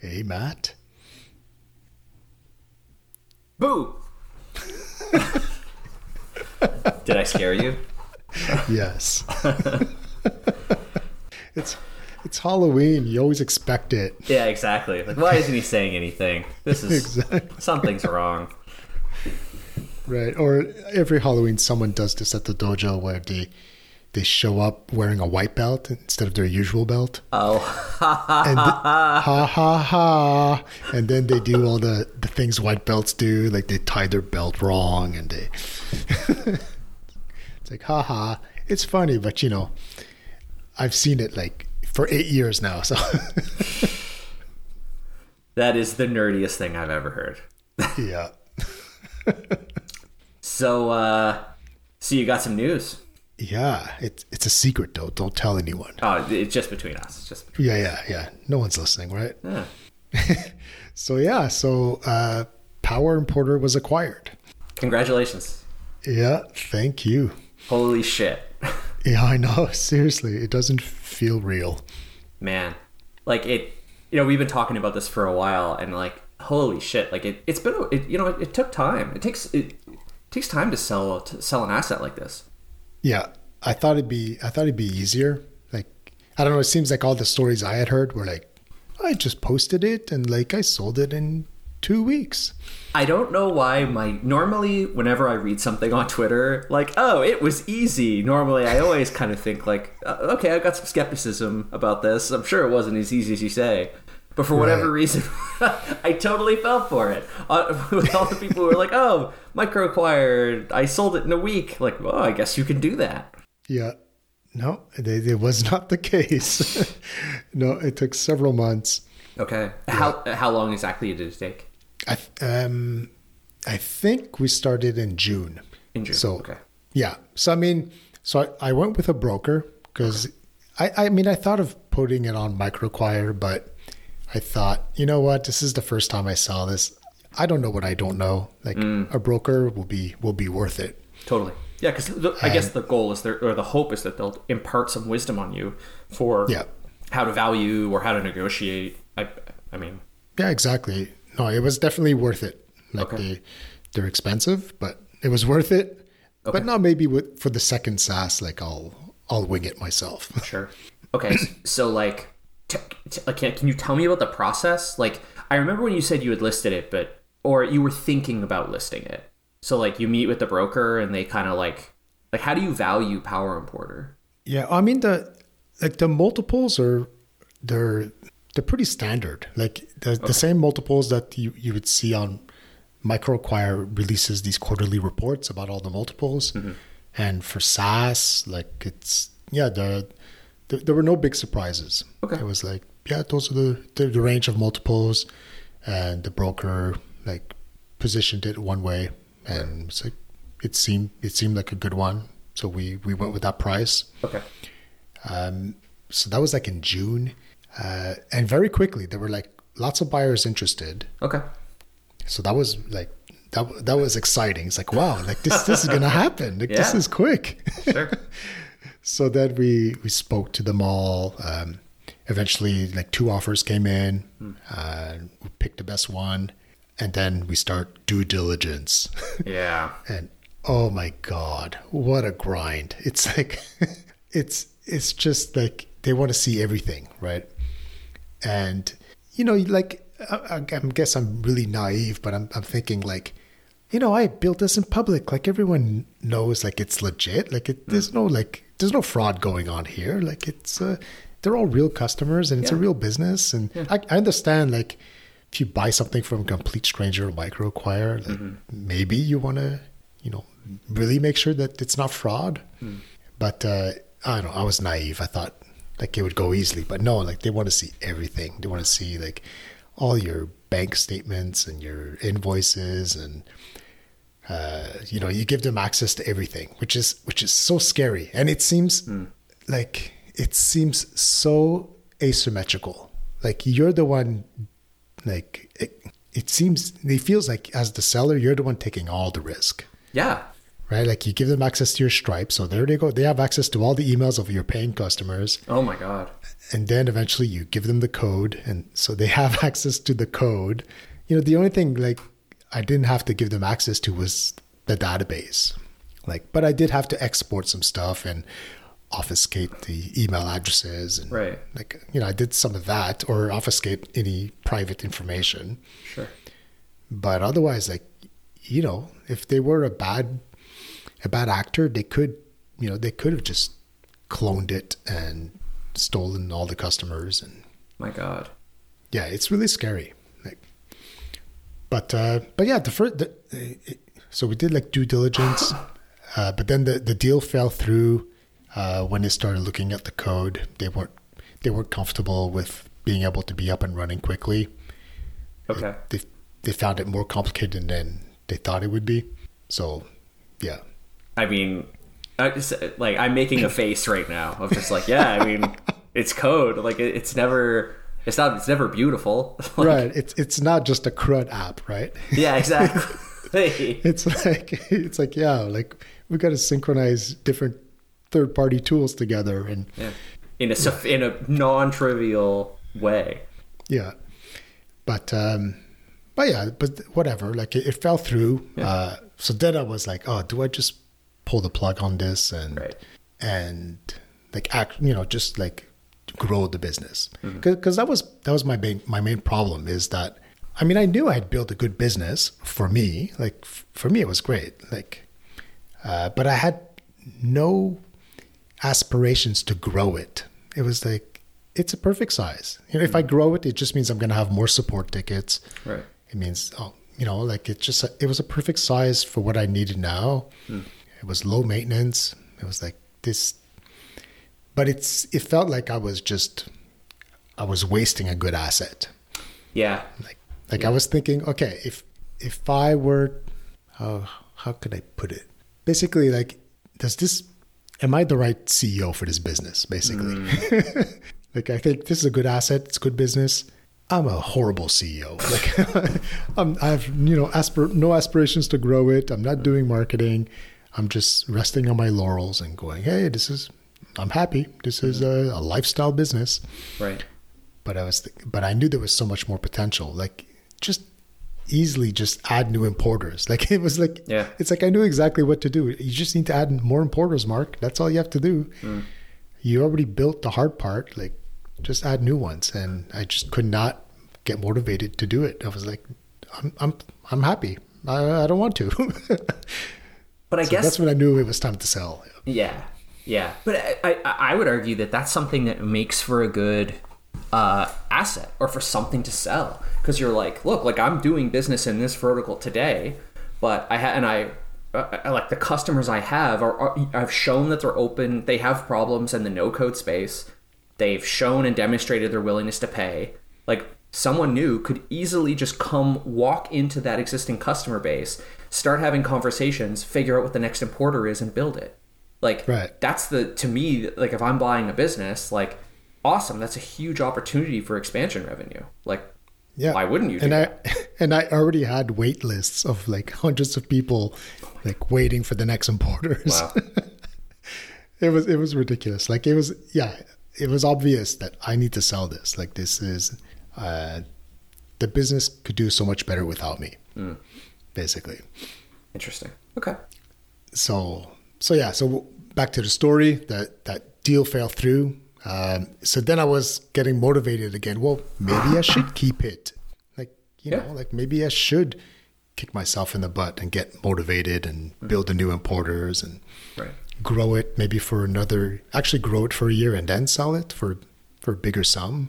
Hey, Matt. Boo! Did I scare you? Yes. it's it's Halloween. You always expect it. Yeah, exactly. Like, why isn't he saying anything? This is Exactly. something's wrong. Right. Or every Halloween someone does this at the dojo where they they show up wearing a white belt instead of their usual belt. Oh, And th- ha ha ha. And then they do all the, the things white belts do, like they tie their belt wrong and they It's like ha ha. It's funny, but you know, I've seen it like for eight years now, so that is the nerdiest thing I've ever heard. yeah. So, uh, so you got some news? Yeah. It's it's a secret though. Don't tell anyone. Oh, it's just between us. It's just Yeah, yeah, yeah. No one's listening, right? yeah. So yeah, so uh, PowerImporter was acquired. Congratulations! Yeah, thank you. Holy shit, Yeah, I know. Seriously, it doesn't feel real. man! Like it. You know, we've been talking about this for a while, and like, holy shit! Like it. It's been. It, you know, it, it took time. It takes. It, takes time to sell to sell an asset like this. Yeah, I thought it'd be. I thought it'd be easier. Like, I don't know. It seems like all the stories I had heard were like, I just posted it and like I sold it in two weeks. I don't know why my normally whenever I read something on Twitter like oh it was easy normally I always kind of think like uh, okay I've got some skepticism about this I'm sure it wasn't as easy as you say but for whatever Right. reason I totally fell for it uh, with all the people who were like oh micro acquired I sold it in a week like well I guess you can do that Yeah. No, it, it was not the case. no, it took several months. okay how how long exactly did it take I th- um, I think we started in June. in June So okay yeah. So I mean, so I, I went with a broker because I, I mean I thought of putting it on MicroAcquire, but I thought, you know what, this is the first time I saw this. I don't know what I don't know. Like Mm. a broker will be will be worth it. Totally. Yeah, because I guess the goal is there, or the hope is that they'll impart some wisdom on you for Yeah. how to value or how to negotiate. I, I mean, Yeah, exactly. No, it was definitely worth it. Like Okay. they they're expensive, but it was worth it. Okay. But not maybe with for the second SaaS, like I'll I'll wing it myself. sure. Okay, so like, t- t- can, can you tell me about the process? Like, I remember when you said you had listed it, but or you were thinking about listing it. So like, you meet with the broker and they kind of like, like, how do you value PowerImporter? Yeah, I mean the like the multiples are they're they're pretty standard. Like the the same multiples that you you would see on MicroAcquire releases these quarterly reports about all the multiples, mm-hmm. and for SaaS, like it's yeah the, the there were no big surprises. Okay. it was like yeah those are the, the the range of multiples, and the broker like positioned it one way, and it's like it seemed it seemed like a good one, so we we went with that price. Okay. Um, so that was like in June, uh, and very quickly there were like lots of buyers interested. Okay. So that was like that that was exciting. It's like wow, like this this is gonna happen. Like this is quick. Sure. so then we we spoke to them all. Um, eventually, like two offers came in. Uh, we picked the best one, and then we start due diligence. yeah. and oh my god what a grind it's like it's it's just like they want to see everything right and you know like I, I I guess i'm really naive but i'm i'm thinking like you know i built this in public. Like everyone knows like it's legit. Like it, there's no like there's no fraud going on here. Like it's uh, they're all real customers and it's a real business. And I, I understand like if you buy something from a complete stranger MicroAcquire like maybe you want to you know really make sure that it's not fraud. But uh i don't know i was naive. I thought like it would go easily. But no like they want to see everything. They want to see like all your bank statements and your invoices and uh, you know you give them access to everything which is which is so scary and it seems like it seems so asymmetrical like you're the one like it, it seems it feels like as the seller you're the one taking all the risk Yeah. right? Like you give them access to your Stripe, so there they go. They have access to all the emails of your paying customers, Oh my god. and then eventually you give them the code, and so they have access to the code. You know, the only thing like I didn't have to give them access to was the database, like, but I did have to export some stuff and obfuscate the email addresses and Right. like you know I did some of that or obfuscate any private information. Sure. But otherwise, like you know, if they were a bad a bad actor, they could you know they could have just cloned it and stolen all the customers and My god. yeah, it's really scary. But uh, but yeah, the first the, it, so we did like due diligence, uh, but then the the deal fell through uh, when they started looking at the code. They weren't they weren't comfortable with being able to be up and running quickly. Okay. They they found it more complicated than they thought it would be. So yeah, I mean, I just, like I'm making a face right now of just like, yeah, I mean, it's code. Like it, it's never, it's not, it's never beautiful. Like, right. It's it's not just a CRUD app, right? Yeah, exactly. It's like it's like yeah, like we got to synchronize different third party tools together and yeah. In a in a non-trivial way. yeah. But um but yeah, but whatever, like it, it fell through. Uh so then I was like, oh, do I just pull the plug on this and Right. and like act, you know, just like grow the business. Mm-hmm. Cuz that was that was my main my main problem is that I mean, I knew I'd built a good business for me. Like f- for me it was great. Like uh, but I had no aspirations to grow it. It was like it's a perfect size. You know, if I mm-hmm. grow it, it just means I'm going to have more support tickets. Right. It means, oh, you know, like it just it was a perfect size for what I needed now. Mm. It was low maintenance. It was like this, but it's it felt like I was just I was wasting a good asset. Yeah. Like like I was thinking, okay, if if I were, how how could I put it? Basically, like, does this? Am I the right CEO for this business? Basically, mm. like I think this is a good asset. It's good business. I'm a horrible CEO. Like, I'm, I have you know aspir- no aspirations to grow it. I'm not doing marketing. I'm just resting on my laurels and going, hey, this is. I'm happy. This is a, a lifestyle business Right. but I was, th- but I knew there was so much more potential. Like just easily just add new importers. Like it was like, Yeah. it's like I knew exactly what to do. You just need to add more importers, Marc. That's all you have to do. Mm. You already built the hard part. Like just add new ones. And I just could not get motivated to do it. I was like, I'm, I'm, I'm happy. I, I don't want to. But I So guess that's when I knew it was time to sell. Yeah, yeah. But I, I, I would argue that that's something that makes for a good uh, asset or for something to sell because you're like, look, like I'm doing business in this vertical today, but I and I. uh, like the customers I have are, are I've shown that they're open. They have problems in the no code space. They've shown and demonstrated their willingness to pay. Like someone new could easily just come walk into that existing customer base, start having conversations, figure out what the next importer is, and build it. Like Right. that's the to me like if I'm buying a business, like awesome, that's a huge opportunity for expansion revenue. Like Yeah. Why wouldn't you do and I and I already had wait lists of like hundreds of people like waiting for the next importers. wow, it was it was ridiculous. Like it was yeah, it was obvious that I need to sell this. Like this is uh the business could do so much better without me. Basically. interesting. Okay, So so yeah, so back to the story that that deal fell through. Um, so then I was getting motivated again. Well, maybe I should keep it. Like you Yeah. know, like maybe I should kick myself in the butt and get motivated and build the new importers and right. grow it maybe for another. Actually, grow it for a year and then sell it for for a bigger sum.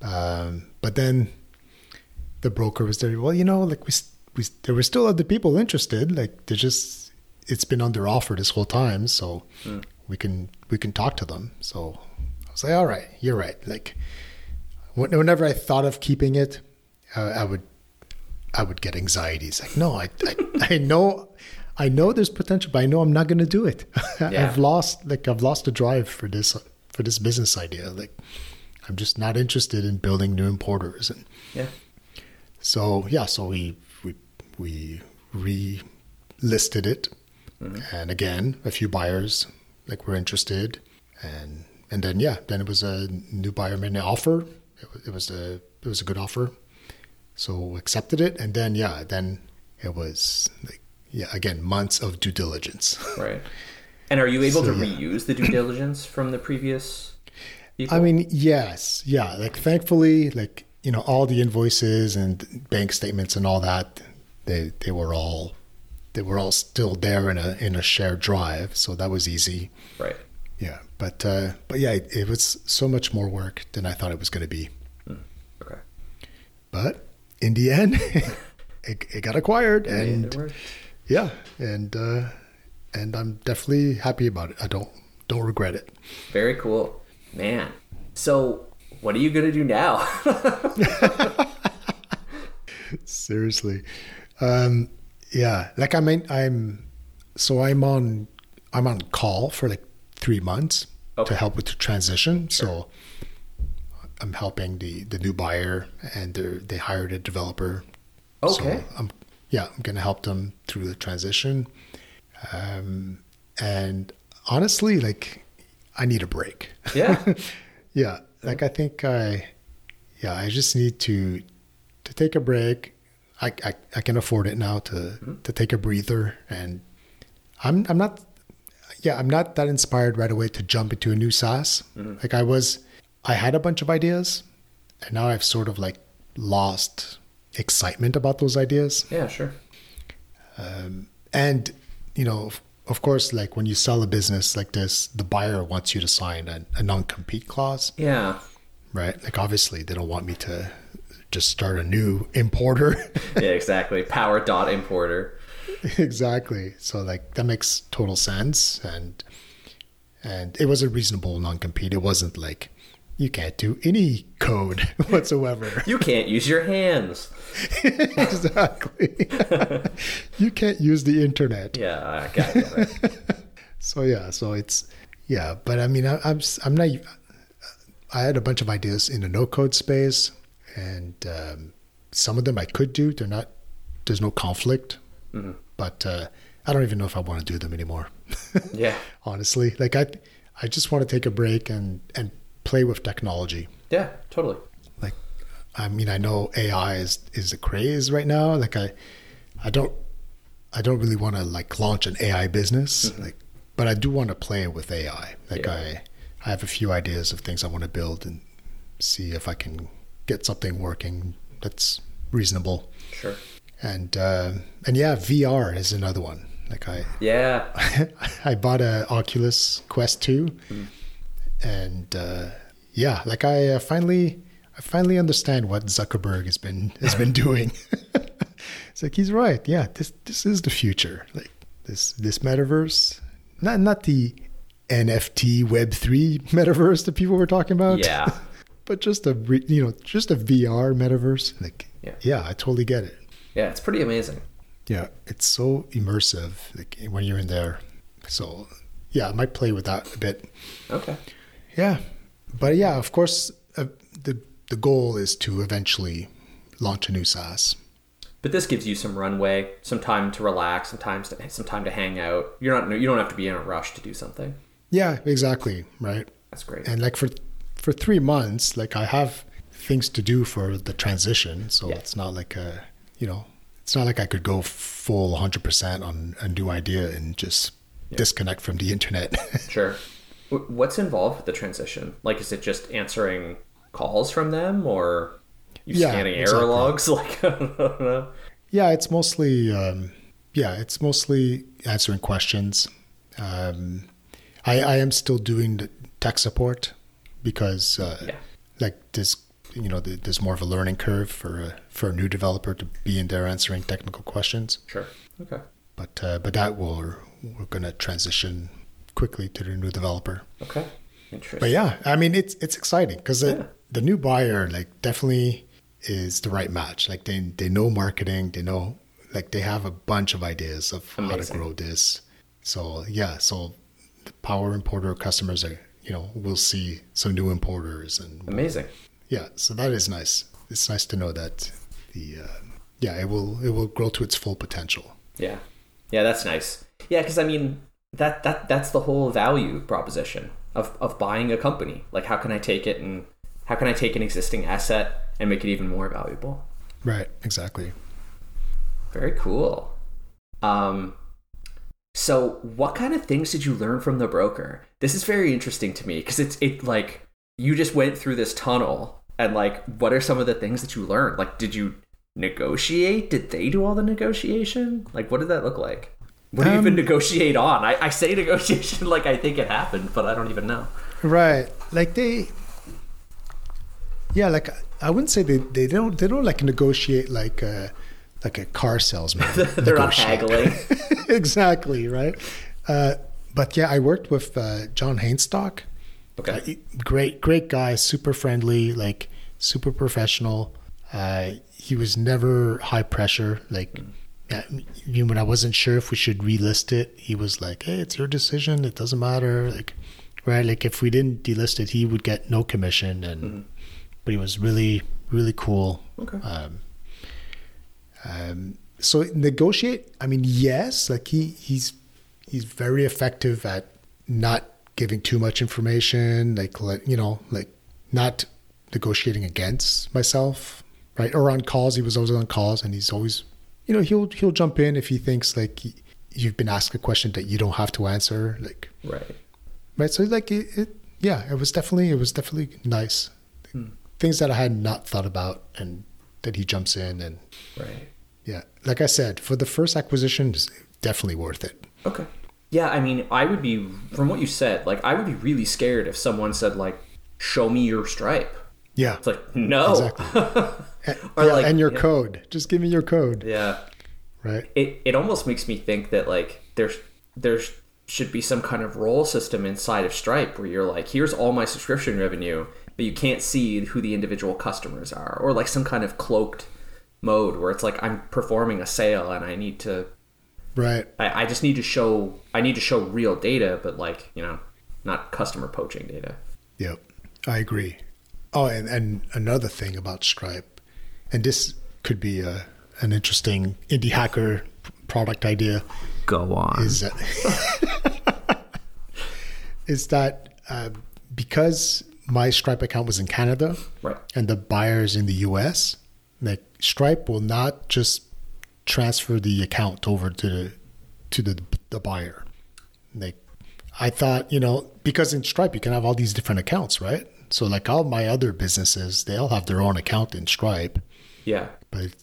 Um, but then the broker was there. Well, you know, like we we there were still other people interested. Like they just it's been under offer this whole time, so we can we can talk to them. So I was like, all right, you're right. Like whenever I thought of keeping it, uh, I would I would get anxiety. It's like, no, I I, I know. I know there's potential, but I know I'm not going to do it. Yeah. I've lost, like, I've lost the drive for this for this business idea. Like, I'm just not interested in building new importers, and Yeah. so yeah, so we we we relisted it, Mm-hmm. and again, a few buyers like were interested, and and then yeah, then it was a new buyer made an offer. It was, it was a it was a good offer, so accepted it, and then yeah, then it was like yeah again months of due diligence. Right. And are you able So, to yeah. reuse the due diligence from the previous people? I mean, yes, yeah. Like, thankfully, like you know, all the invoices and bank statements and all that, they they were all they were all still there in a in a shared drive, so that was easy. right. Yeah, but uh, but yeah, it, it was so much more work than I thought it was going to be. Okay. But in the end, it, it got acquired, And and yeah, and uh, and I'm definitely happy about it. I don't don't regret it. Very cool. Man. So what are you gonna do now? Seriously. Um, yeah, like I mean, I'm so I'm on I'm on call for like three months Okay. to help with the transition. So I'm helping the the new buyer, and they they hired a developer. Okay. So I'm yeah, I'm gonna help them through the transition. Um, and honestly, like I need a break. yeah. Yeah, like I think I, yeah, I just need to to take a break. I I, I can afford it now to mm-hmm. to take a breather, and I'm I'm not, yeah, I'm not that inspired right away to jump into a new SaaS. Mm-hmm. Like I was, I had a bunch of ideas, and now I've sort of like lost excitement about those ideas. Yeah, sure. Um, and you know, of, of course, like when you sell a business like this, the buyer wants you to sign a, a non-compete clause. Yeah. right? Like obviously they don't want me to just start a new importer. Yeah, exactly. Power dot importer. exactly. So like that makes total sense and and it was a reasonable non-compete. It wasn't like you can't do any code whatsoever. You can't use your hands. exactly. you can't use the internet. Yeah, I got it. So yeah, so it's yeah, but I mean I, I'm I'm not I had a bunch of ideas in the no code space and um, some of them I could do. They're not there's no conflict. But uh, I don't even know if I want to do them anymore. Yeah. Honestly, like I I just want to take a break and and play with technology. Yeah, totally. Like I mean I know AI is is a craze right now. Like I I don't I don't really want to like launch an AI business. Like but I do want to play with AI. Like Yeah. I I have a few ideas of things I want to build and see if I can get something working that's reasonable. Sure. And uh, and yeah, VR is another one. Like I Yeah. I bought a Oculus Quest 2 and uh, yeah, like I uh, finally I finally understand what Zuckerberg has been has been doing. it's like he's right. Yeah, this this is the future. Like this this metaverse, not not the NFT Web three metaverse that people were talking about. Yeah. But just a re- you know just a VR metaverse. Like Yeah. yeah, I totally get it. Yeah, it's pretty amazing. Yeah, it's so immersive like when you're in there. So yeah, I might play with that a bit. Okay. Yeah, but yeah, of course, uh, the the goal is to eventually launch a new SaaS. But this gives you some runway, some time to relax, some time to some time to hang out. You're not you don't have to be in a rush to do something. Yeah, exactly, right. That's great. And like for for three months, like I have things to do for the transition, so Yeah. it's not like a you know, it's not like I could go full 100% on a new idea and just disconnect from the internet. Sure. What's involved with the transition? Like, is it just answering calls from them, or you Yeah, scanning error logs? Like, I don't know. Yeah, it's mostly um, yeah, it's mostly answering questions. Um, I I am still doing the tech support because uh, Yeah. like there's you know there's more of a learning curve for a, for a new developer to be in there answering technical questions. Sure. Okay. But uh, but that will we're gonna transition quickly to the new developer. Okay. Interesting. But yeah, I mean it's it's exciting because Yeah. the, the new buyer like definitely is the right match. Like they they know marketing, they know like they have a bunch of ideas of how to grow this. So yeah, so the Power Importer customers are you know we'll see some new importers and Amazing. yeah, so that is nice. It's nice to know that the uh, yeah it will it will grow to its full potential. Yeah. Yeah, that's nice. Yeah, because I mean that that that's the whole value proposition of of buying a company. Like, how can I take it and how can I take an existing asset and make it even more valuable? Right. Exactly. Very cool. Um, so what kind of things did you learn from the broker? This is very interesting to me because it's it like you just went through this tunnel and like what are some of the things that you learned? Like, did you negotiate? Did they do all the negotiation? Like, what did that look like? What do you even Um, negotiate on? I, I say negotiation like I think it happened, but I don't even know. Right. Like they Yeah, like I wouldn't say they, they don't they don't like negotiate like a like a car salesman. They're not haggling. exactly, right? Uh, but yeah, I worked with uh, John Hainstock. Okay. Uh, great, great guy, super friendly, like super professional. Uh, he was never high pressure. Like, yeah, even when I wasn't sure if we should relist it, he was like, "Hey, it's your decision. It doesn't matter." Like, right? Like, if we didn't delist it, he would get no commission. And but he was really, really cool. Okay. Um, um, so negotiate. I mean, yes, like he he's he's very effective at not giving too much information. Like let you know, like not negotiating against myself, right? Or on calls, he was always on calls, and he's always, you know, he'll he'll jump in if he thinks like he, you've been asked a question that you don't have to answer, like Right. right. So like it, it yeah, it was definitely it was definitely nice. Hmm. Things that I had not thought about, and that he jumps in and Right. Yeah, like I said, for the first acquisition, it's definitely worth it. Okay. Yeah, I mean, I would be from what you said, like I would be really scared if someone said like, "Show me your stripe." Yeah, It's like, no. Exactly. and, yeah, like- and your yeah. code. Just give me your code, yeah. right? It it almost makes me think that like there's there's should be some kind of role system inside of Stripe where you're like, here's all my subscription revenue, but you can't see who the individual customers are, or like some kind of cloaked mode where it's like I'm performing a sale and I need to Right. I, I just need to show I need to show real data, but like, you know, not customer poaching data. Yep, I agree. Oh, and, and another thing about Stripe, and this could be a, an interesting indie hacker product idea, Go on. is that is that uh, because my Stripe account was in Canada, Right. and the buyers in the US, like Stripe will not just transfer the account over to the to the the buyer. Like I thought, you know, because in Stripe you can have all these different accounts, right? So like all my other businesses, they all have their own account in Stripe. Yeah. But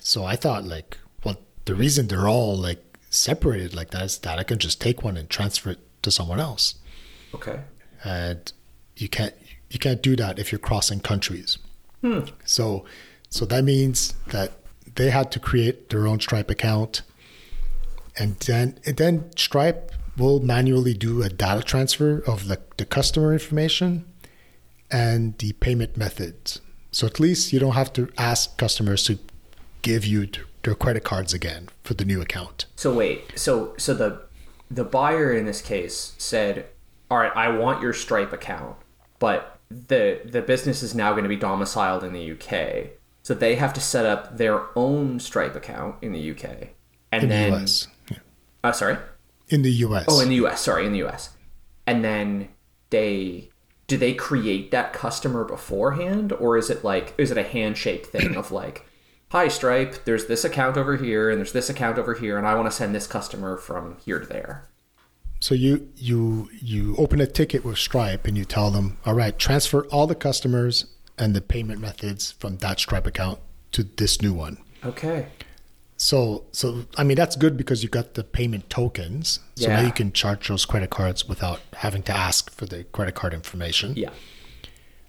so I thought like, well, the reason they're all like separated like that is that I can just take one and transfer it to someone else. Okay. And you can't you can't do that if you're crossing countries. Hmm. So so that means that they had to create their own Stripe account, and then and then Stripe will manually do a data transfer of the, the customer information and the payment methods. So at least you don't have to ask customers to give you their credit cards again for the new account. So wait, so so the the buyer in this case said, "All right, I want your Stripe account, but the the business is now going to be domiciled in the UK, so they have to set up their own Stripe account in the UK, and In then the US. Yeah. uh, sorry, In the US. oh, in the US, sorry, in the US, and then they do they create that customer beforehand, or is it like is it a handshake thing of like." Hi Stripe, there's this account over here and there's this account over here and I want to send this customer from here to there. So you you you open a ticket with Stripe and you tell them, all right, transfer all the customers and the payment methods from that Stripe account to this new one. Okay. So so I mean that's good because you got the payment tokens. So now you can charge those credit cards without having to ask for the credit card information. Yeah.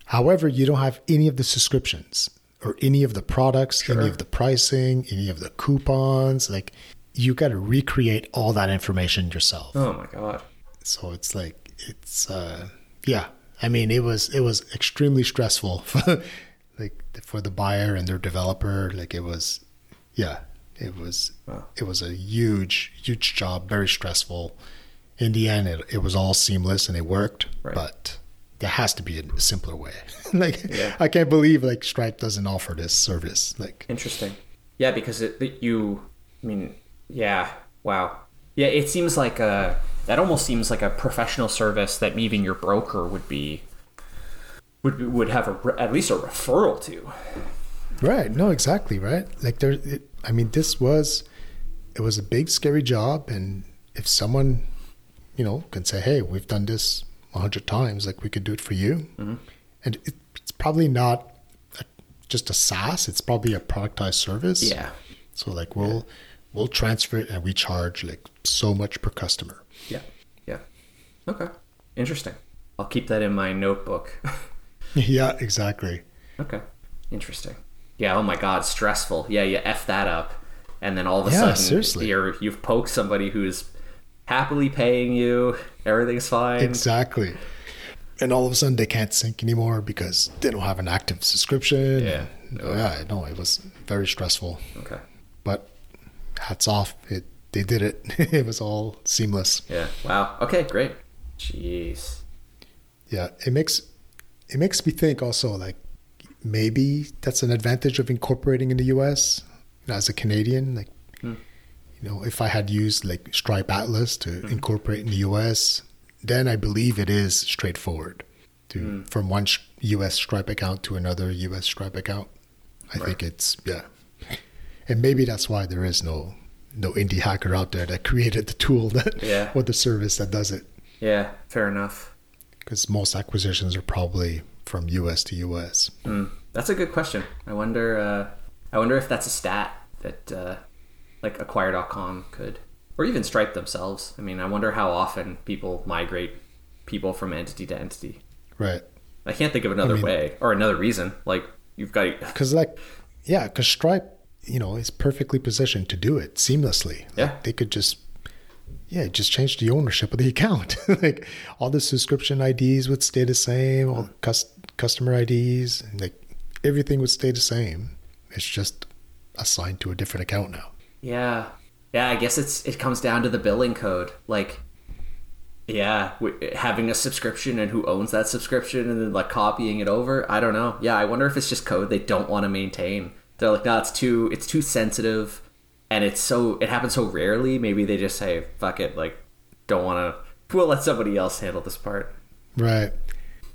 However, you don't have any of the subscriptions or any of the products, any of the pricing, any of the coupons. Like you got to recreate all that information yourself. Oh my god. So it's like it's uh yeah. I mean it was it was extremely stressful for like for the buyer and their developer. Like it was yeah, it was Wow. it was a huge, huge job, very stressful. In the end it, it was all seamless and it worked. Right. But there has to be a simpler way. like Yeah. I can't believe like Stripe doesn't offer this service. Like Interesting. Yeah, because it, you I mean, yeah. Wow. Yeah, it seems like a that almost seems like a professional service that even your broker would be would would have a, at least a referral to. Right. No, exactly. Right. Like there, it, I mean, this was, it was a big, scary job. And if someone, you know, can say, hey, we've done this a hundred times, like we could do it for you. Mm-hmm. And it, it's probably not a, just a SaaS, it's probably a productized service. Yeah. So like we'll, we'll transfer it and we charge like so much per customer. Yeah. Yeah. Okay. Interesting. I'll keep that in my notebook. yeah, exactly. Okay. Interesting. Yeah. Oh my God. Stressful. Yeah. You f that up, and then all of a Yeah, sudden seriously. you're you've poked somebody who's happily paying you. Everything's fine. Exactly. And all of a sudden they can't sync anymore because they don't have an active subscription. Yeah. Yeah, no, it was very stressful. Okay. But hats off. It they did it. it was all seamless. Yeah. Wow. Okay. Great. Jeez. Yeah. It makes it makes me think also like maybe that's an advantage of incorporating in the US as a Canadian. Like Hmm. you know, if I had used like Stripe Atlas to Hmm. incorporate in the US, then I believe it is straightforward to Hmm. from one US Stripe account to another US Stripe account. I Right. think it's yeah. And maybe that's why there is no no indie hacker out there that created the tool that Yeah. or the service that does it. Yeah. Fair enough. Because most acquisitions are probably from US to US. Hmm. That's a good question. I wonder. Uh, I wonder if that's a stat that uh, like Acquire.com could, or even Stripe themselves. I mean, I wonder how often people migrate people from entity to entity. Right. I can't think of another mean- way or another reason. Like you've got. Because like, yeah, because Stripe, you know, is perfectly positioned to do it seamlessly. Yeah. Like, they could just, yeah, just change the ownership of the account. like all the subscription IDs would stay the same, all cus- customer IDs, and like everything would stay the same. It's just assigned to a different account now. Yeah. Yeah. I guess it's it comes down to the billing code. Like. Yeah, having a subscription and who owns that subscription and then like copying it over. I don't know. Yeah, I wonder if it's just code they don't want to maintain. They're like, no, it's too it's too sensitive, and it's so it happens so rarely. Maybe they just say, fuck it, like don't want to. We'll let somebody else handle this part. Right.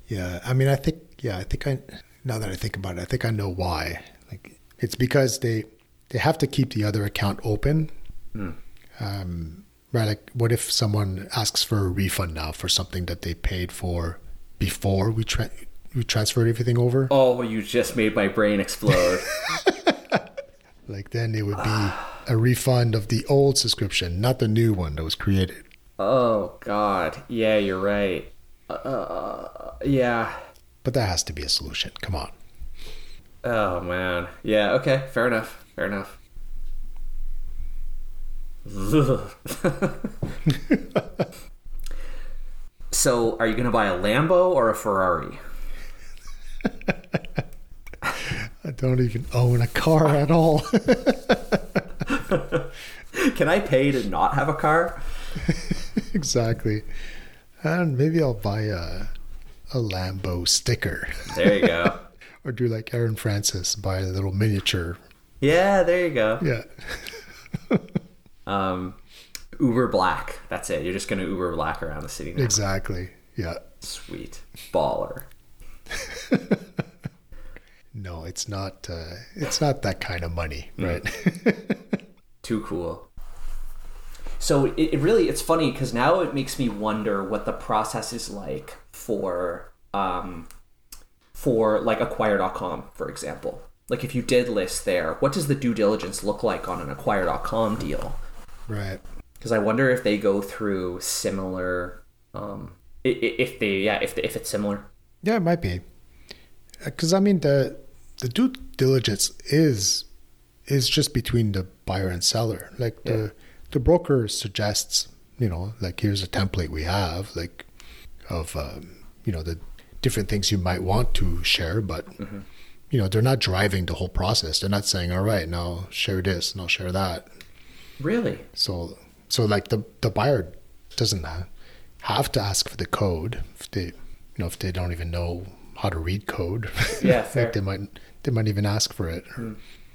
Yeah. I mean, I think, yeah, I think I, now that I think about it, I think I know why. Like, it's because they, they have to keep the other account open. Um, right. Like, what if someone asks for a refund now for something that they paid for before we, tra- we transferred everything over? Oh, you just made my brain explode. Like, then it would be a refund of the old subscription, not the new one that was created. oh God, yeah, you're right. Uh, yeah. But that has to be a solution. Come on. Oh man. Yeah. Okay. Fair enough. Fair enough. so, are you going to buy a Lambo or a Ferrari? I don't even own a car at all. Can I pay to not have a car? exactly. And maybe I'll buy a a Lambo sticker, There you go. or do like Aaron Francis, buy a little miniature. yeah, there you go. Yeah, Um, Uber Black. That's it. You're just going to Uber Black around the city now. exactly. Yeah. Sweet. Baller. No, it's not. Uh, it's not that kind of money, right? Too cool. So it, it really it's funny because now it makes me wonder what the process is like for um for like acquire.com for example. Like if you did list there, what does the due diligence look like on an acquire.com deal? right. Because I wonder if they go through similar um if they yeah if if it's similar. Yeah, it might be. Because I mean, the the due diligence is is just between the buyer and seller. Like the Yeah. the broker suggests, you know, like here's a template we have, like of um, you know the different things you might want to share, but you know they're not driving the whole process. They're not saying, all right, now share this, now share that. Really? So so like the the buyer doesn't have to ask for the code if they know if they don't even know how to read code. Yeah, like they might they might even ask for it.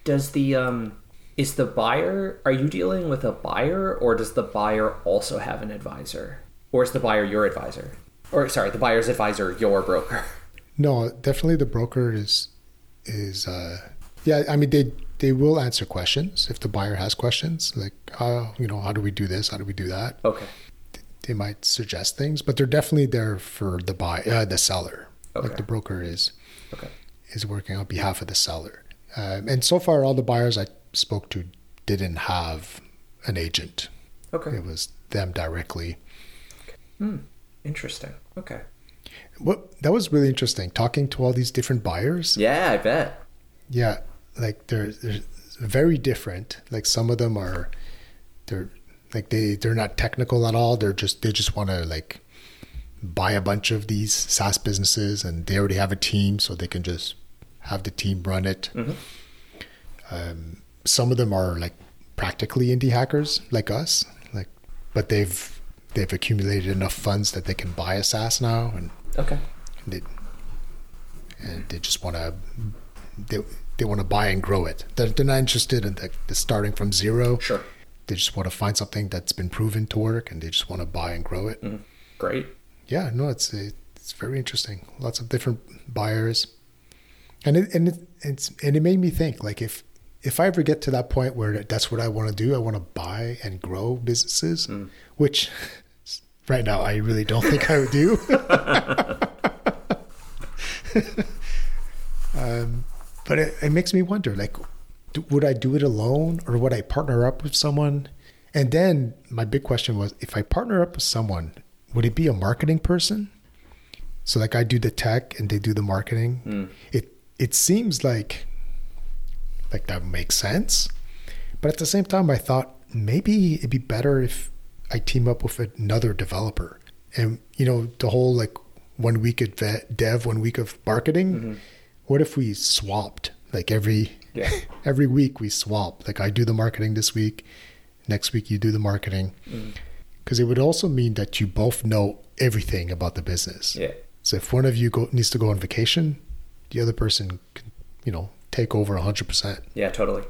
Does the um Is the buyer, are you dealing with a buyer or does the buyer also have an advisor? Or is the buyer your advisor? Or sorry, the buyer's advisor your broker? No, definitely the broker is is uh yeah, I mean they they will answer questions if the buyer has questions like how you know how do we do this how do we do that Okay. They might suggest things but they're definitely there for the buy uh, the seller Okay. like the broker is Okay. is working on behalf of the seller um, and so far all the buyers i spoke to didn't have an agent Okay. it was them directly Hmm. Interesting. Okay. what that was really interesting talking to all these different buyers Yeah, I bet. yeah like they're they're very different like some of them are they're like they they're not technical at all. They're just they just want to like buy a bunch of these SaaS businesses and they already have a team so they can just have the team run it. Um, some of them are like practically indie hackers like us like but they've they've accumulated enough funds that they can buy a SaaS now and Okay. and they, and they just want to they, they want to buy and grow it. They're, they're not interested in the, the starting from zero. Sure. They just want to find something that's been proven to work and they just want to buy and grow it. Great. yeah no it's it's very interesting. Lots of different buyers. And it and it, it's and it made me think like if if i ever get to that point where that's what i want to do i want to buy and grow businesses which right now i really don't think i would do. Um, but it, it makes me wonder like would i do it alone or would i partner up with someone? And then my big question was if i partner up with someone would it be a marketing person? So like i do the tech and they do the marketing. Hmm. It it seems like like that makes sense. But at the same time i thought maybe it'd be better if i team up with another developer. And you know the whole like one week of dev one week of marketing. Mm-hmm. What if we swapped like every Yeah. every week we swap like i do the marketing this week next week you do the marketing mm. because it would also mean that you both know everything about the business Yeah. so if one of you go, needs to go on vacation the other person can you know take over 100% Yeah, totally.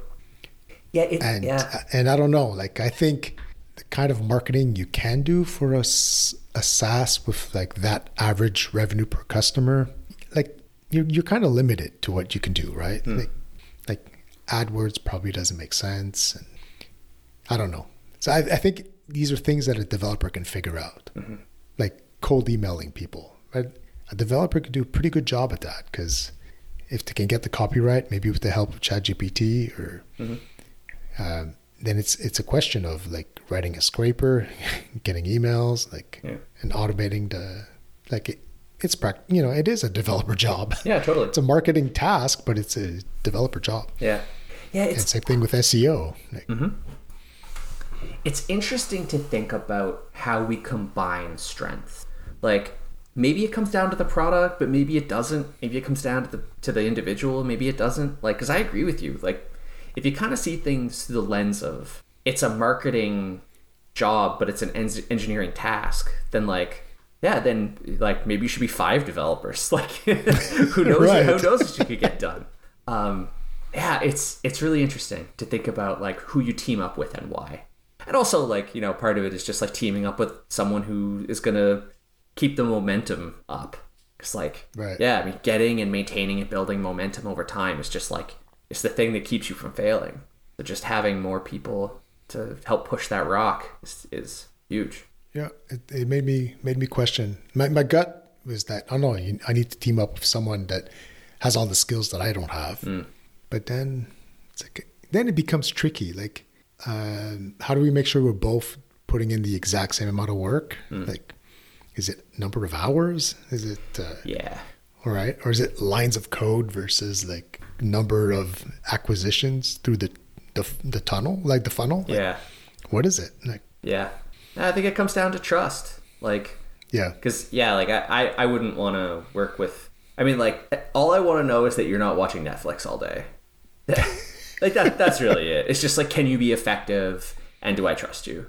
Yeah, it, and yeah. Uh, and I don't know. Like I think the kind of marketing you can do for a SaaS with like that average revenue per customer, like you're you're kind of limited to what you can do, right? Hmm. Like like AdWords probably doesn't make sense, and I don't know. So I, I think these are things that a developer can figure out, Mm-hmm. like cold emailing people. Right? A developer could do a pretty good job at that because if they can get the copyright, maybe with the help of ChatGPT or um, then it's it's a question of like writing a scraper, getting emails, like Yeah. and automating the like it, it's you know it is a developer job. Yeah, totally. It's a marketing task, but it's a developer job. Yeah. Yeah, And same thing with SEO. Like, mm-hmm. it's interesting to think about how we combine strengths. Like maybe it comes down to the product, but maybe it doesn't. Maybe it comes down to the to the individual. Maybe it doesn't. Like, because I agree with you. Like, if you kind of see things through the lens of it's a marketing job, but it's an en- engineering task, then like. Yeah, then like maybe you should be five developers. Like, who knows? Right. Who knows what you could get done? Um, yeah, it's it's really interesting to think about like who you team up with and why. And also like, you know, part of it is just like teaming up with someone who is going to keep the momentum up. Cuz like Right. yeah, I mean getting and maintaining and building momentum over time is just like it's the thing that keeps you from failing. So just having more people to help push that rock is, is huge. Yeah, it, it made me made me question. My my gut was that I don't know. I need to team up with someone that has all the skills that I don't have. But then it's like then it becomes tricky. Like, um, how do we make sure we're both putting in the exact same amount of work? Like, is it number of hours? Is it uh, Yeah. all right, or is it lines of code versus like number of acquisitions through the the, the tunnel, like the funnel? Like, Yeah. what is it? Like, Yeah. I think it comes down to trust. Like yeah, Because yeah, like I, I, I wouldn't want to work with. I mean, like all I want to know is that you're not watching Netflix all day. like that. That's really it. It's just like, can you be effective, and do I trust you?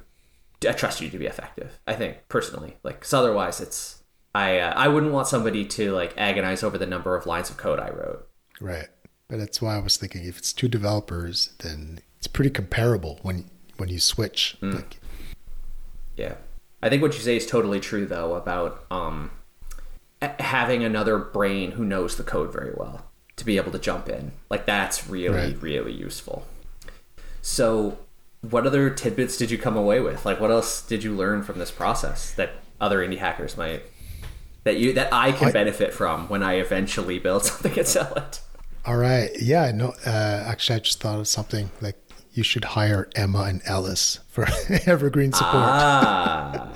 Do I trust you to be effective. I think personally, like, because otherwise, it's I uh, I wouldn't want somebody to like agonize over the number of lines of code I wrote. right. But that's why I was thinking if it's two developers, then it's pretty comparable when when you switch. Mm. Like, Yeah. I think what you say is totally true though about um having another brain who knows the code very well to be able to jump in. Like that's really Right. really useful. So what other tidbits did you come away with? Like what else did you learn from this process that other indie hackers might that you that I can I- benefit from when I eventually build something and sell it? all right, yeah, no, uh, actually, I just thought of something like you should hire Emma and Ellis for Evergreen support. Ah.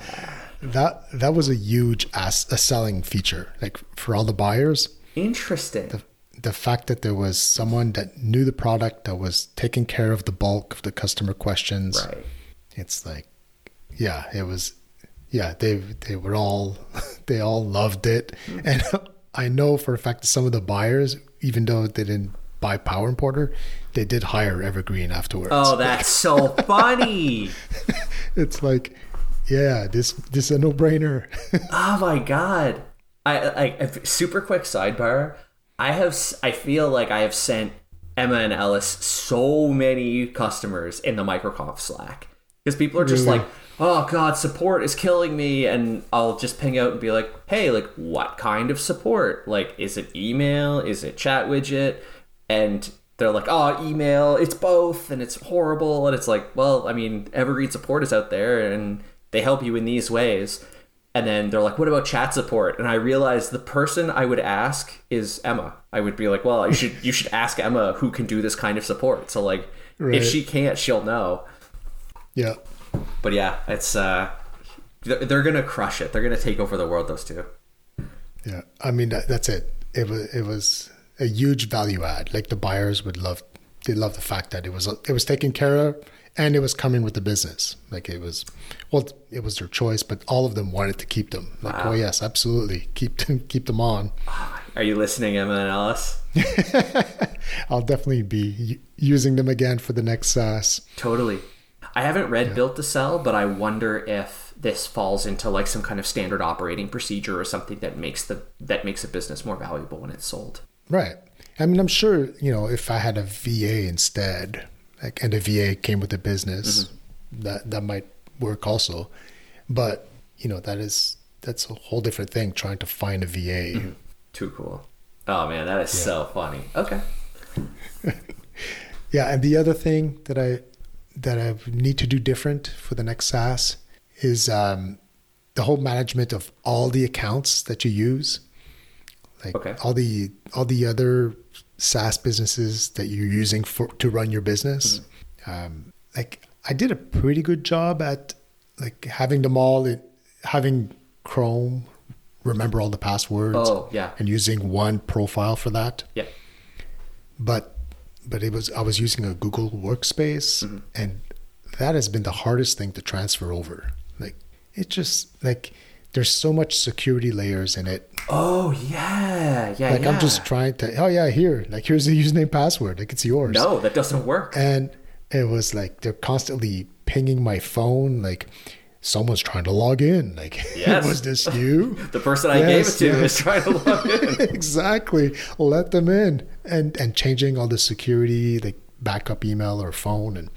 That that was a huge ass a selling feature, like for all the buyers. Interesting. the fact that there was someone that knew the product that was taking care of the bulk of the customer questions right. it's like yeah it was yeah they they were all they all loved it and i know for a fact that some of the buyers even though they didn't buy PowerImporter they did hire evergreen afterwards Oh, that's so funny. it's like yeah this this is a no-brainer Oh my god! I like super quick sidebar. I have I feel like I have sent Emma and Ellis so many customers in the microconf Slack because people are just Really? like, "Oh god, support is killing me," and I'll just ping out and be like, "Hey, like, what kind of support? Like, is it email? Is it chat widget?" And they're like, "Oh, email. It's both, and it's horrible." And it's like, well, I mean, Evergreen support is out there, and they help you in these ways. And then they're like, "What about chat support?" And I realized the person I would ask is Emma. I would be like, "Well, you should you should ask Emma who can do this kind of support." So like, Right. if she can't, she'll know. yeah But yeah, it's uh, they're they're gonna crush it. They're gonna take over the world. Those two. Yeah, I mean that, that's it. It was it was a huge value add. Like the buyers would love, they love the fact that it was it was taken care of, and it was coming with the business. Like it was, well, it was their choice, but all of them wanted to keep them. Like, oh, Wow. oh yes, absolutely, keep them, keep them on. Are you listening, Emma and Alice? I'll definitely be using them again for the next uh, SaaS. Totally. I haven't read Built to Sell, but I wonder if this falls into like some kind of standard operating procedure or something that makes the that makes a business more valuable when it's sold. Right. I mean, I'm sure you know if I had a VA instead, like, and a VA came with the business, that that might work also. But you know, that is that's a whole different thing. Trying to find a VA. Too cool. Oh man, that is so funny. Okay. Yeah, and the other thing that I that I need to do different for the next SaaS is um, the whole management of all the accounts that you use, like Okay. all the all the other SaaS businesses that you're using for to run your business. Um, like I did a pretty good job at like having them all, in, having Chrome remember all the passwords Oh yeah. and using one profile for that Yeah. but but it was I was using a Google Workspace, Mm-hmm. and that has been the hardest thing to transfer over. Like it just like there's so much security layers in it. Oh yeah. Yeah. Like yeah. I'm just trying to oh yeah here like here's the username password like it's yours. No, that doesn't work. And it was like they're constantly pinging my phone like someone's trying to log in like Yes. was this you? The person I Yes, gave it to yes. is trying to log in. exactly. Let them in and and changing all the security like backup email or phone and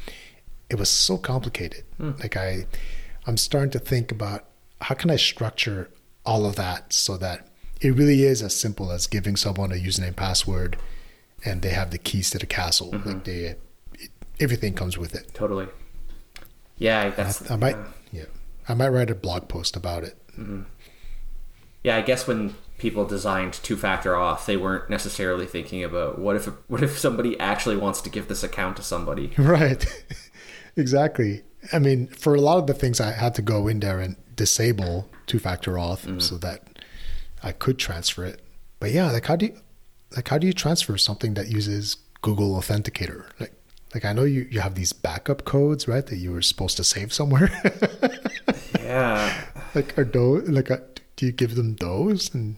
it was so complicated. Hmm. Like I I'm starting to think about how can I structure all of that so that it really is as simple as giving someone a username password and they have the keys to the castle. Mm-hmm. Like they it, everything comes with it. Totally. Yeah, that's. I might yeah. I might write a blog post about it. Mm-hmm. Yeah, I guess when people designed two-factor auth they weren't necessarily thinking about what if what if somebody actually wants to give this account to somebody. Right. exactly. I mean, for a lot of the things, I had to go in there and disable two factor auth so that I could transfer it. But yeah, like how do you like how do you transfer something that uses Google Authenticator? Like like I know you, you have these backup codes, right? That you were supposed to save somewhere. Yeah. like are those like uh, do you give them those and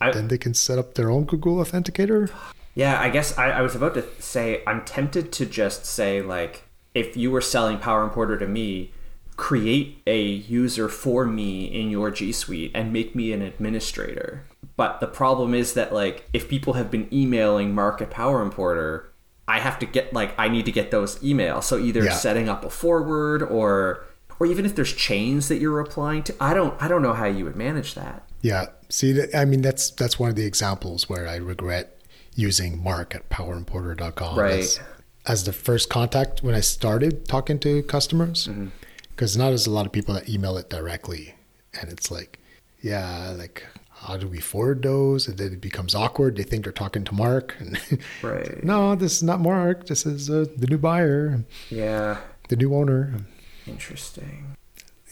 I- then they can set up their own Google Authenticator? Yeah, I guess I, I was about to say I'm tempted to just say like if you were selling PowerImporter to me, create a user for me in your G Suite and make me an administrator. But the problem is that like if people have been emailing Marc at PowerImporter, I have to get like I need to get those emails. So either Yeah. setting up a forward or or even if there's chains that you're replying to, I don't I don't know how you would manage that. Yeah. See, that- I mean, that's that's one of the examples where I regret using Marc at powerimporter.com Right. as, as the first contact when I started talking to customers. Mm-hmm. Because now there's a lot of people that email it directly. And it's like, yeah, like, how do we forward those? And then it becomes awkward. They think they're talking to Marc. And Right. no, this is not Marc. This is uh, the new buyer, Yeah. the new owner. Interesting.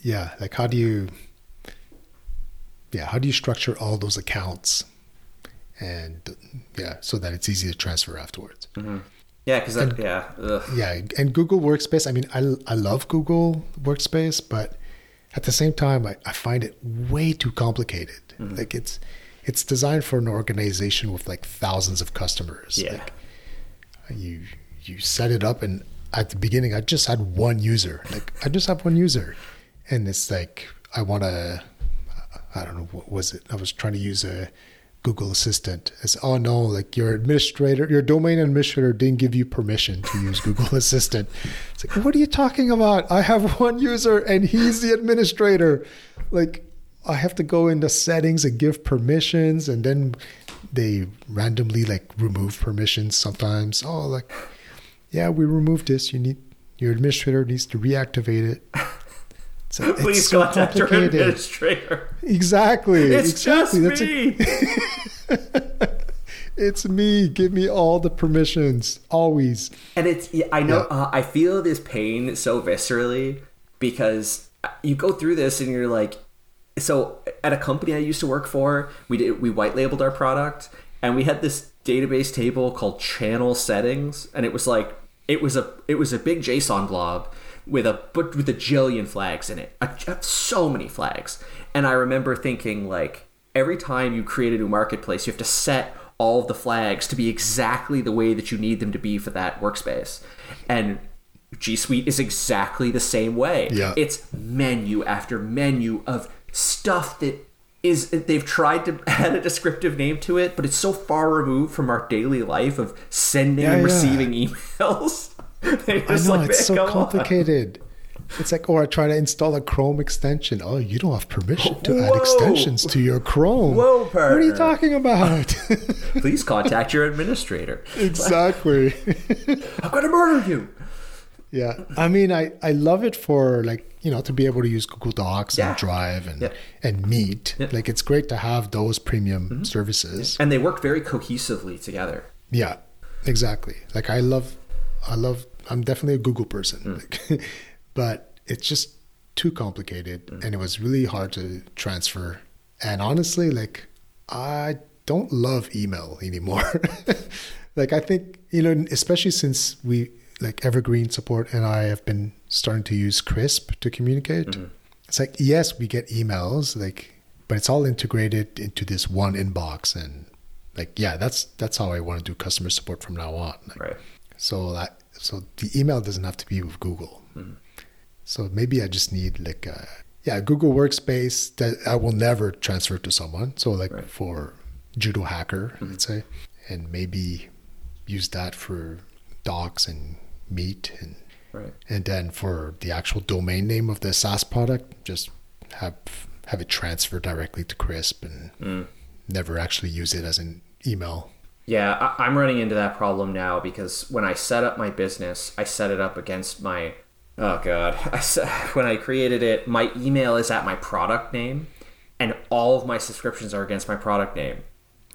yeah like how do you yeah how do you structure all those accounts and yeah so that it's easy to transfer afterwards Yeah, because yeah. Ugh. yeah and google workspace i mean i, I love google workspace but at the same time i, I find it way too complicated mm-hmm. like it's it's designed for an organization with like thousands of customers Yeah. like you you set it up and at the beginning i just had one user like i just have one user and it's like i want to i don't know what was it i was trying to use a google assistant. It's oh no like your administrator your domain administrator didn't give you permission to use google assistant. It's like what are you talking about? I have one user and he's the administrator. Like i have to go into settings and give permissions and then they randomly like remove permissions sometimes. Oh like yeah we removed this. You need your administrator needs to reactivate it so it's Please so contact your administrator. exactly It's exactly just that's a- me. it's me give me all the permissions always And it's I know Yeah. uh, I feel this pain so viscerally because you go through this and you're like so at a company I used to work for, we did we white labeled our product and we had this database table called channel settings and it was like it was a it was a big JSON blob with a but with a jillion flags in it. A, so many flags. And I remember thinking like every time you create a new marketplace, you have to set all of the flags to be exactly the way that you need them to be for that workspace. And G Suite is exactly the same way. Yeah. It's menu after menu of stuff that is they've tried to add a descriptive name to it, but it's so far removed from our daily life of sending Yeah, and yeah. receiving emails. I know like, it's so "Come on." complicated it's like or i try to install a chrome extension oh you don't have permission to add extensions to your chrome Whoa, partner. what are you talking about Please contact your administrator. exactly I'm gonna murder you. Yeah, I mean, I I love it for like you know to be able to use Google Docs Yeah. and Drive and Yeah. and Meet. Yeah. Mm-hmm. Like it's great to have those premium services. And they work very cohesively together. Yeah, exactly. Like I love, I love. I'm definitely a Google person, Mm. like, but it's just too complicated, Mm. and it was really hard to transfer. And honestly, like I don't love email anymore. like I think you know, especially since we like Evergreen support and I have been starting to use Crisp to communicate. It's like yes, we get emails, like, but it's all integrated into this one inbox and like yeah that's that's how i want to do customer support from now on Like, Right. so that so the email doesn't have to be with google mm-hmm. so maybe i just need like a yeah google workspace that i will never transfer to someone so like Right. for judo hacker let's mm-hmm. say and maybe use that for docs and meet and Right. and then for the actual domain name of the SaaS product, just have have it transfer directly to Crisp and mm. never actually use it as an email. Yeah, I, I'm running into that problem now because when I set up my business, I set it up against my. Oh god, I set, when I created it, my email is at my product name, and all of my subscriptions are against my product name.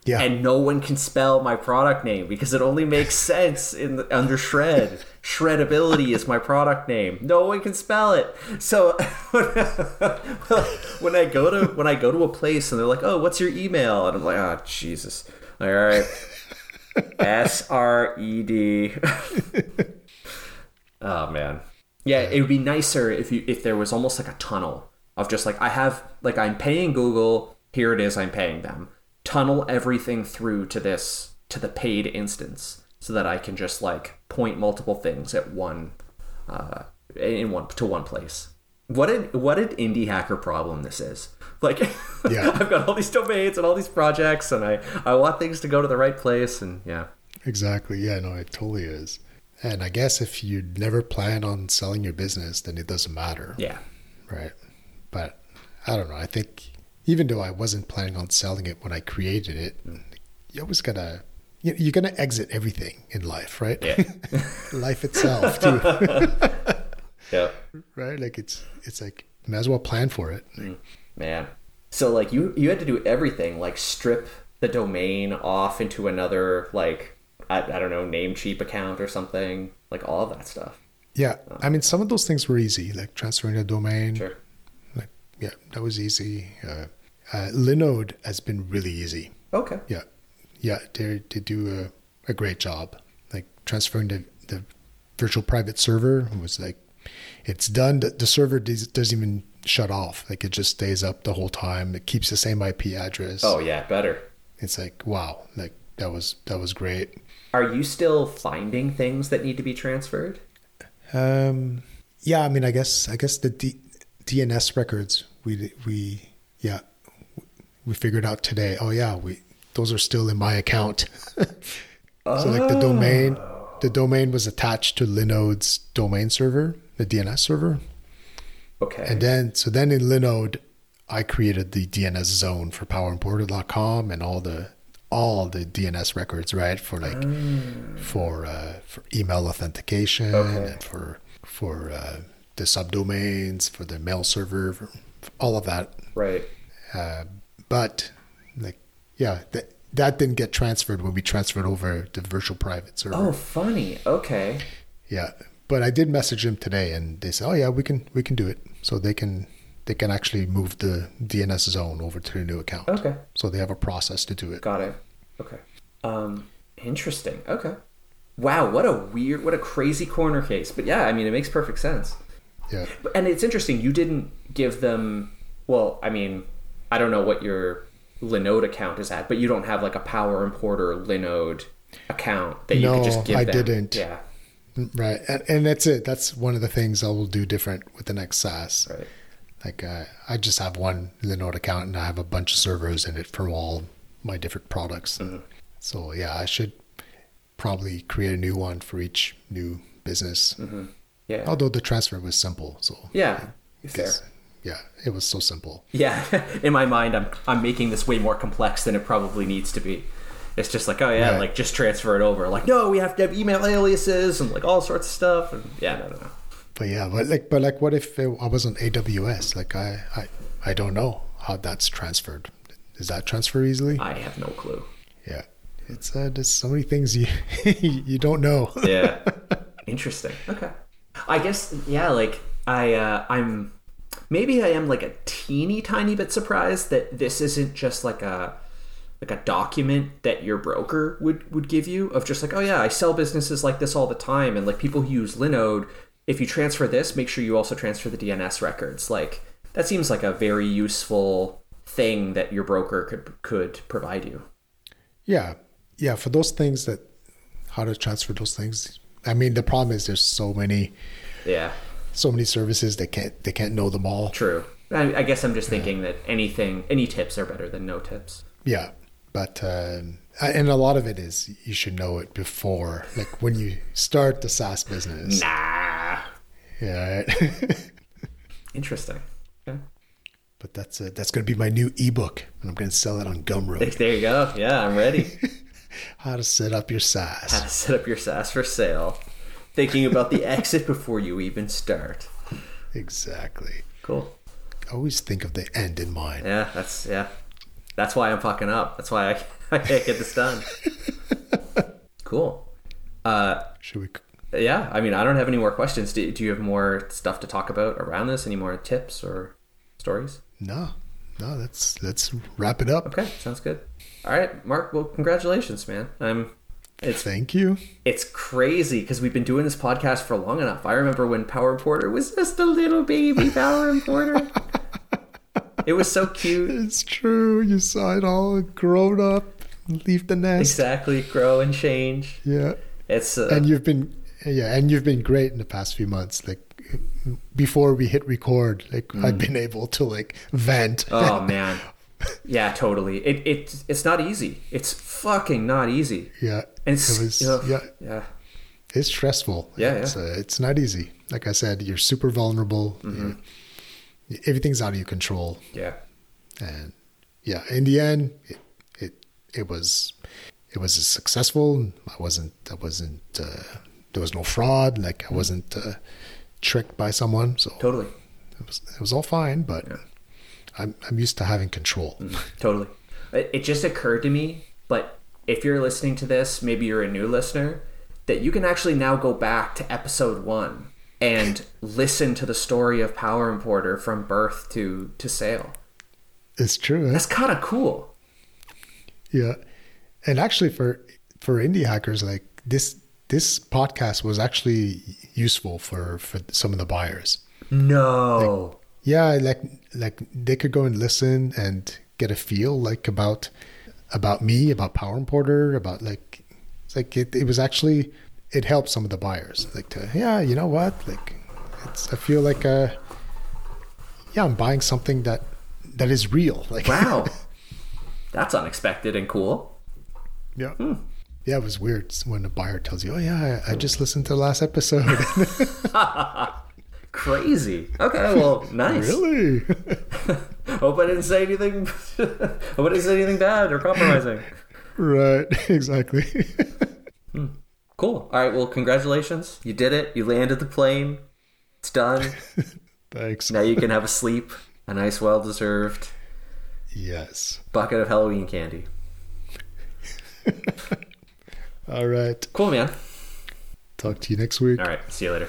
Yeah, and no one can spell my product name because it only makes sense in the, under shred. Shredability is my product name. No one can spell it. So when i go to when i go to a place and they're like oh what's your email? And i'm like oh jesus. All right s-r-e-d oh man. Yeah it would be nicer if you if there was almost like a tunnel of just like i have like i'm paying google here it is i'm paying them. Tunnel everything through to this to the paid instance so that I can just like point multiple things at one uh, in one to one place. What an what an indie hacker problem this is. Like Yeah. I've got all these domains and all these projects and I I want things to go to the right place and yeah. exactly. Yeah, no, it totally is. And I guess if you never plan on selling your business, then it doesn't matter, Yeah. right? But I don't know. I think even though I wasn't planning on selling it when I created it, mm. you always gotta you- you're gonna exit everything in life, right? Yeah. life itself too, yeah. right? Like it's it's like might as well plan for it. Man. So like you you had to do everything like strip the domain off into another like I, I don't know Namecheap account or something like all that stuff. Yeah, I mean some of those things were easy, like transferring a domain. Sure. Like yeah, that was easy. Uh, uh, Linode has been really easy. Okay. Yeah, yeah, they they do a, a great job. Like transferring the the virtual private server was like it's done. The, server does, doesn't even shut off. Like it just stays up the whole time. It keeps the same IP address. Oh yeah, better. it's like wow, like that was that was great. Are you still finding things that need to be transferred? Um, yeah, I mean, I guess I guess the D, DNS records we we yeah we figured out today. Oh yeah, we those are still in my account. so like the domain, the domain was attached to Linode's domain server, the DNS server, Okay. and then so then in Linode, I created the DNS zone for PowerImporter.com and all the all the DNS records, right? For like for uh, for email authentication Okay. and for for uh, the subdomains for the mail server, for all of that. right. Uh, but like yeah, that that didn't get transferred when we transferred over the virtual private server. Oh, funny. Okay. Yeah, but I did message them today, and they said, "Oh yeah, we can we can do it." So they can they can actually move the DNS zone over to the new account. Okay. So they have a process to do it. Got it. Okay. Um, interesting. Okay. Wow, what a weird, what a crazy corner case. But yeah, I mean, it makes perfect sense. Yeah, And it's interesting. You didn't give them. Well, I mean, I don't know what your Linode account is at, but you don't have like a PowerImporter Linode account that you No, could just give I them. I didn't. Yeah. Right. And and that's it. That's one of the things I will do different with the next SaaS. Right. Like uh, I just have one Linode account, and I have a bunch of servers in it for all my different products. Mm-hmm. So yeah, I should probably create a new one for each new business. Yeah. Although the transfer was simple, so yeah. Yeah, it was so simple. Yeah. In my mind, I'm I'm making this way more complex than it probably needs to be. It's just like, oh yeah, Right. like just transfer it over. Like, no, we have to have email aliases and like all sorts of stuff. And yeah, no, no, no. But yeah, but like, but like, what if it, I was on AWS? Like, I, I, I don't know how that's transferred. Is that transfer easily? I have no clue. yeah, it's uh, there's so many things you you don't know. yeah interesting okay i guess yeah like i uh i'm maybe i am like a teeny tiny bit surprised that this isn't just like a like a document that your broker would would give you of just like oh yeah i sell businesses like this all the time and like people who use linode if you transfer this make sure you also transfer the dns records like that seems like a very useful thing that your broker could could provide you yeah, yeah. For those things that how to transfer those things. I mean, the problem is there's so many yeah so many services they can't they can't know them all. True. I, I guess I'm just thinking that anything, any tips are better than no tips. Yeah, but um, and a lot of it is you should know it before, like when you start the SaaS business. Nah. Yeah, right? Interesting. Okay. but that's uh that's going to be my new ebook, and I'm going to sell it on Gumroad. There you go. Yeah, I'm ready. How to set up your SaaS. How to set up your SaaS for sale. Thinking about the exit before you even start. Exactly. Cool. Always think of the end in mind. Yeah, that's yeah. That's why I'm fucking up. That's why I, I can't get this done. Cool. Uh, Should we? yeah, I mean, I don't have any more questions. Do, do you have more stuff to talk about around this? Any more tips or stories? No, no. Let's let's wrap it up. Okay, sounds good. All right, Marc. Well, congratulations, man. I'm. It's Thank you. it's crazy because we've been doing this podcast for long enough. I remember when PowerImporter was just a little baby PowerImporter. it was so cute. It's true. You saw it all grown up, leave the nest. Exactly, grow and change. Yeah. It's uh, and you've been yeah and you've been great in the past few months like before we hit record like i've been able to like vent oh man, Yeah, totally. It it it's not easy. It's fucking not easy. yeah, And it it's, was. ugh, Yeah, yeah. it's stressful. Yeah, it's, yeah. Uh, it's not easy. Like I said, you're super vulnerable. Mm-hmm. You- everything's out of your control, Yeah. and yeah, in the end, it it, it was it was successful. I wasn't I wasn't uh, there was no fraud. Like I wasn't uh, tricked by someone. So Totally. it was it was all fine. But I'm I'm used to having control. Totally. It, it just occurred to me, but if you're listening to this, maybe you're a new listener, that you can actually now go back to episode one and listen to the story of PowerImporter from birth to to sale. It's true. eh? That's kind of cool. Yeah, and actually for for indie hackers, like this this podcast was actually useful for for some of the buyers. No. Yeah, like like they could go and listen and get a feel like about about me, about PowerImporter, about like it's like it, it was actually it helps some of the buyers like to yeah, you know what like it's I feel like uh yeah I'm buying something that that is real like wow. That's unexpected and cool. Yeah. Yeah, it was weird when a buyer tells you, "Oh yeah, I, I just listened to the last episode." Crazy. Okay, well, nice. really? Hope I didn't say anything. Hope I didn't say anything bad or compromising. right. Exactly. Cool. All right. Well, congratulations. You did it. You landed the plane. It's done. Thanks. Now you can have a sleep, a nice, well-deserved Yes. bucket of Halloween candy. All right. Cool, man. Talk to you next week. All right. See you later.